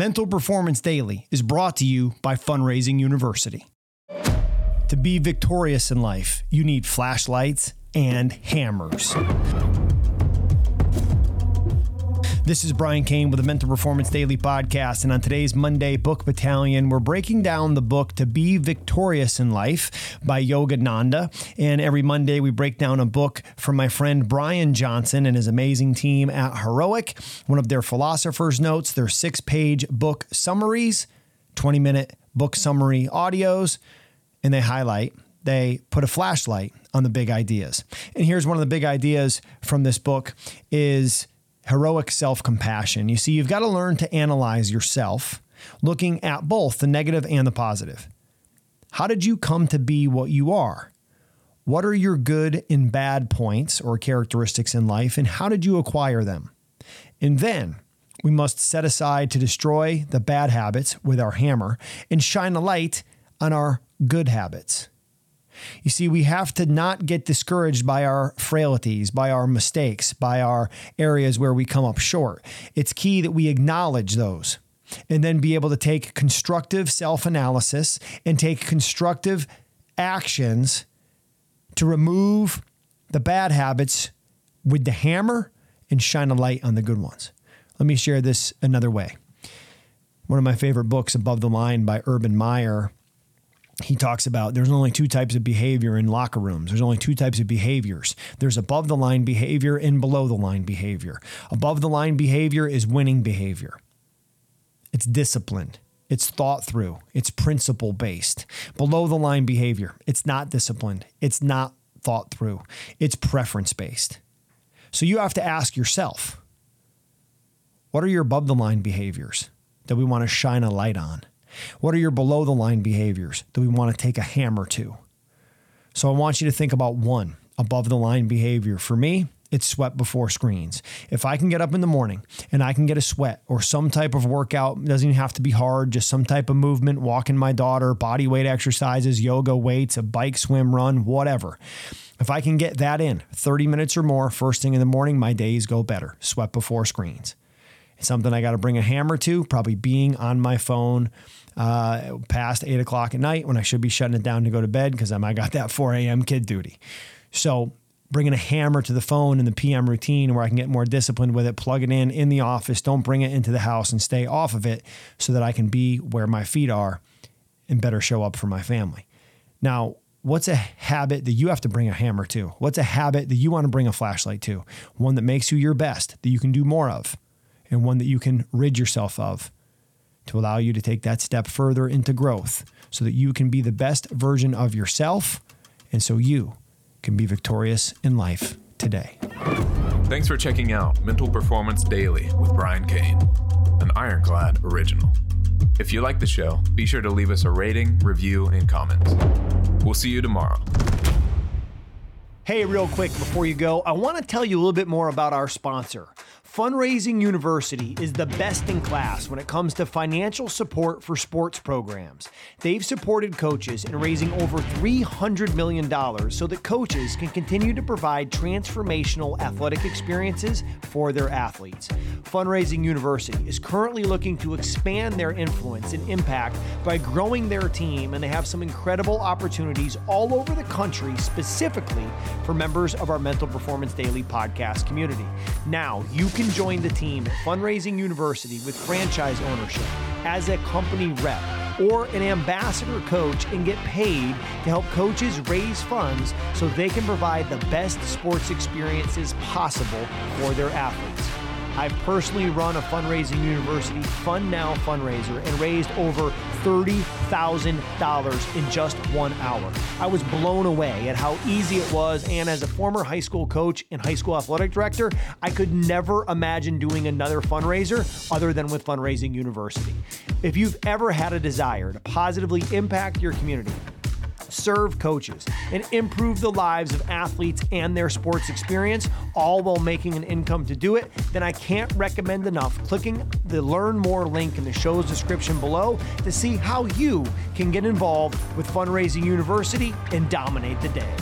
Mental Performance Daily is brought to you by Fundraising University. To be victorious in life, you need flashlights and hammers. This is Brian Cain with the Mental Performance Daily Podcast. And on today's Monday Book Battalion, we're breaking down the book To Be Victorious in Life by Yogananda. And every Monday, we break down a book from my friend Brian Johnson and his amazing team at Heroic. One of their philosopher's notes, their six page book summaries, 20 minute book summary audios, and they highlight they put a flashlight on the big ideas. And here's one of the big ideas from this book is heroic self compassion. You see, you've got to learn to analyze yourself, looking at both the negative and the positive. How did you come to be what you are? What are your good and bad points or characteristics in life, and how did you acquire them? And then we must set aside to destroy the bad habits with our hammer and shine a light on our good habits. You see, we have to not get discouraged by our frailties, by our mistakes, by our areas where we come up short. It's key that we acknowledge those and then be able to take constructive self analysis and take constructive actions to remove the bad habits with the hammer and shine a light on the good ones. Let me share this another way. One of my favorite books, Above the Line by Urban Meyer, he talks about there's only two types of behavior in locker rooms. There's only two types of behaviors. There's above the line behavior and below the line behavior. Above the line behavior is winning behavior. It's disciplined. It's thought through. It's principle based. Below the line behavior, it's not disciplined. It's not thought through. It's preference based. So you have to ask yourself, what are your above the line behaviors that we want to shine a light on? What are your below the line behaviors that we want to take a hammer to? So I want you to think about one above the line behavior. For me, it's sweat before screens. If I can get up in the morning and I can get a sweat or some type of workout, doesn't even have to be hard, just some type of movement, walking my daughter, body weight exercises, yoga weights, a bike, swim, run, whatever. If I can get that in 30 minutes or more first thing in the morning, my days go better. Sweat before screens. Something I got to bring a hammer to, probably being on my phone uh, past eight o'clock at night when I should be shutting it down to go to bed because I got that 4 a.m. kid duty. So bringing a hammer to the phone in the PM routine where I can get more disciplined with it, plug it in in the office, don't bring it into the house and stay off of it so that I can be where my feet are and better show up for my family. Now, what's a habit that you have to bring a hammer to? What's a habit that you want to bring a flashlight to? One that makes you your best, that you can do more of, and one that you can rid yourself of to allow you to take that step further into growth so that you can be the best version of yourself and so you can be victorious in life today. Thanks for checking out Mental Performance Daily with Brian Cain, an Ironclad original. If you like the show, be sure to leave us a rating, review, and comments. We'll see you tomorrow. Hey, real quick before you go, I want to tell you a little bit more about our sponsor. Fundraising University is the best in class when it comes to financial support for sports programs. They've supported coaches in raising over $300 million so that coaches can continue to provide transformational athletic experiences for their athletes. Fundraising University is currently looking to expand their influence and impact by growing their team, and they have some incredible opportunities all over the country, specifically for members of our Mental Performance Daily podcast community. Now, you can can join the team at Fundraising University with franchise ownership as a company rep or an ambassador coach and get paid to help coaches raise funds so they can provide the best sports experiences possible for their athletes. I've personally run a fundraising university Fund Now fundraiser and raised over $30,000 in just one hour. I was blown away at how easy it was, and as a former high school coach and high school athletic director, I could never imagine doing another fundraiser other than with Fundraising University. If you've ever had a desire to positively impact your community, serve coaches, and improve the lives of athletes and their sports experience, all while making an income to do it, then I can't recommend enough clicking the Learn More link in the show's description below to see how you can get involved with Fundraising University and dominate the day.